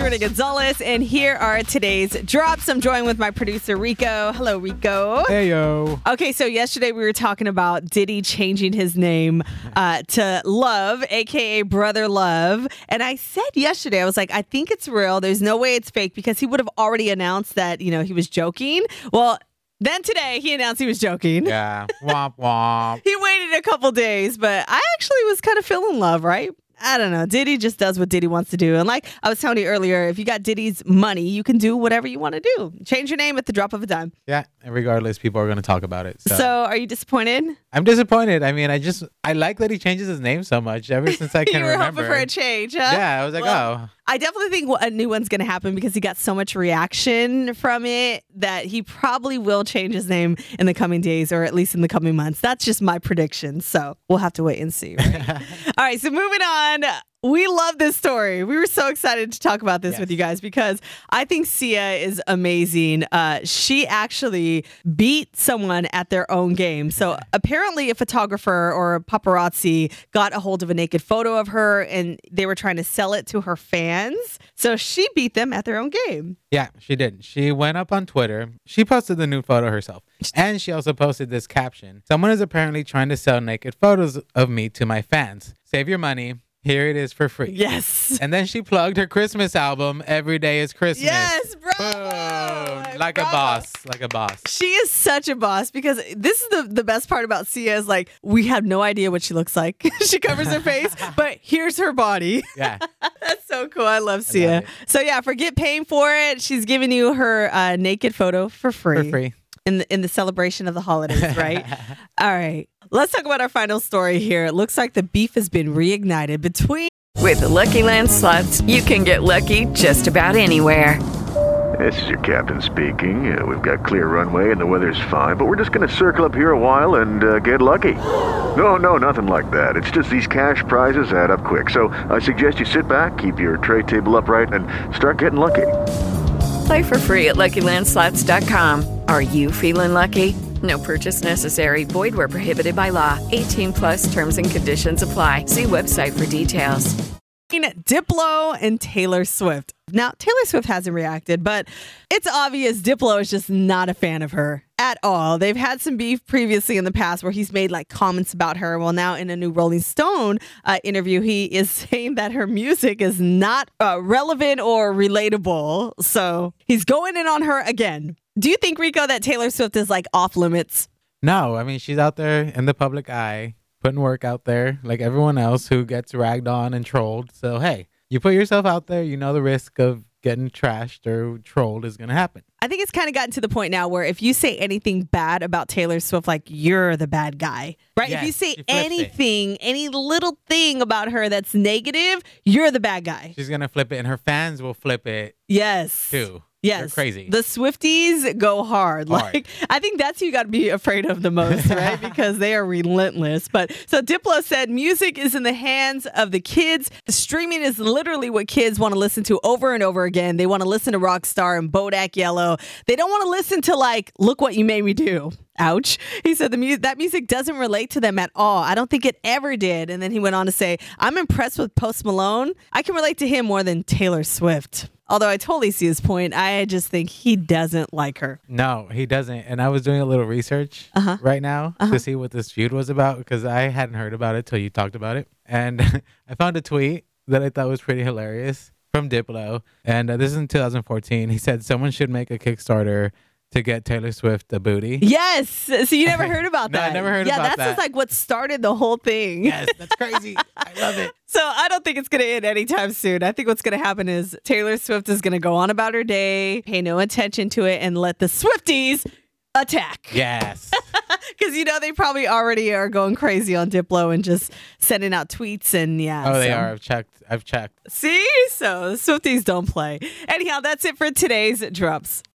Jordan Gonzalez, and here are today's drops. I'm joined with my producer, Rico. Hello, Rico. Hey yo. Okay, so yesterday we were talking about Diddy changing his name uh, to Love, aka Brother Love. And I said yesterday, I was like, I think it's real. There's no way it's fake because he would have already announced that, you know, he was joking. Well, then today he announced he was joking. Yeah. womp womp. He waited a couple days, but I actually was kind of feeling love, right? I don't know. Diddy just does what Diddy wants to do. And like I was telling you earlier, if you got Diddy's money, you can do whatever you want to do. Change your name at the drop of a dime. Yeah. And regardless, people are gonna talk about it. So. So, are you disappointed? I'm disappointed. I mean, I just I like that he changes his name so much ever since I can you were remember. hoping for a change, huh? yeah, I was like, Well, oh, I definitely think a new one's going to happen because he got so much reaction from it that he probably will change his name in the coming days or at least in the coming months. That's just my prediction. So we'll have to wait and see. Right? All right. So moving on. We love this story. We were so excited to talk about this with you guys because I think Sia is amazing. Uh, she actually beat someone at their own game. So apparently, a photographer or a paparazzi got a hold of a naked photo of her and they were trying to sell it to her fans. So she beat them at their own game. yeah, she did. She went up on Twitter. She posted the new photo herself, and she also posted this caption: "Someone is apparently trying to sell naked photos of me to my fans. Save your money. Here it is for free." Yes. And then she plugged her Christmas album, Every Day is Christmas. Yes, bravo. Boom. Like Bravo. a boss. Like a boss. She is such a boss because this is the, the best part about Sia is like we have no idea what she looks like. she covers her face, but here's her body. Yeah. That's so cool. I love Sia. it. so yeah, forget paying for it. She's giving you her uh, naked photo for free. For free. In the, in the celebration of the holidays, right? All right. Let's talk about our final story here. It looks like the beef has been reignited between With the Lucky Land slots, you can get lucky just about anywhere. This is your captain speaking. Uh, we've got clear runway and the weather's fine, but we're just going to circle up here a while and uh, get lucky. No, no, nothing like that. It's just these cash prizes add up quick. So I suggest you sit back, keep your tray table upright, and start getting lucky. Play for free at LuckyLandSlots.com. Are you feeling lucky? No purchase necessary. Void where prohibited by law. 18 plus terms and conditions apply. See website for details. Diplo and Taylor Swift. Now, Taylor Swift hasn't reacted, but it's obvious Diplo is just not a fan of her at all. They've had some beef previously in the past where he's made like comments about her. Well, now in a new Rolling Stone uh, interview, he is saying that her music is not uh, relevant or relatable. So he's going in on her again. Do you think, Rico, that Taylor Swift is like off limits? No, I mean she's out there in the public eye, putting work out there like everyone else who gets ragged on and trolled. So hey, you put yourself out there, you know the risk of getting trashed or trolled is gonna happen. I think it's kind of gotten to the point now where if you say anything bad about Taylor Swift, like you're the bad guy, right? if you say flips it. anything, any little thing about her that's negative, you're the bad guy. She's gonna flip it, and her fans will flip it Yes. too. Yes. They're crazy. The Swifties go hard. Hard. Like I think that's who you got to be afraid of the most, right? because they are relentless. But so Diplo said music is in the hands of the kids. Streaming is literally what kids want to listen to over and over again. They want to listen to Rockstar and Bodak Yellow. They don't want to listen to like look what you made me do. Ouch. He said the mu- that music doesn't relate to them at all. I don't think it ever did. And then he went on to say, I'm impressed with Post Malone. I can relate to him more than Taylor Swift. Although I totally see his point, I just think he doesn't like her. No, he doesn't. And I was doing a little research Uh-huh. right now to see what this feud was about because I hadn't heard about it till you talked about it. And I found a tweet that I thought was pretty hilarious from Diplo. And uh, this is in 2014. He said someone should make a Kickstarter to get Taylor Swift a booty. Yes. So you never heard about No, I that? never heard yeah, about that's that. just like what started the whole thing. Yes, that's crazy. I love it. So I don't think it's going to end anytime soon. I think what's going to happen is Taylor Swift is going to go on about her day, pay no attention to it, and let the Swifties attack. Yes. Because you know they probably already are going crazy on Diplo and just sending out tweets and yeah. Oh, they so- are. I've checked. I've checked. See, so Swifties don't play. Anyhow, that's it for today's drops.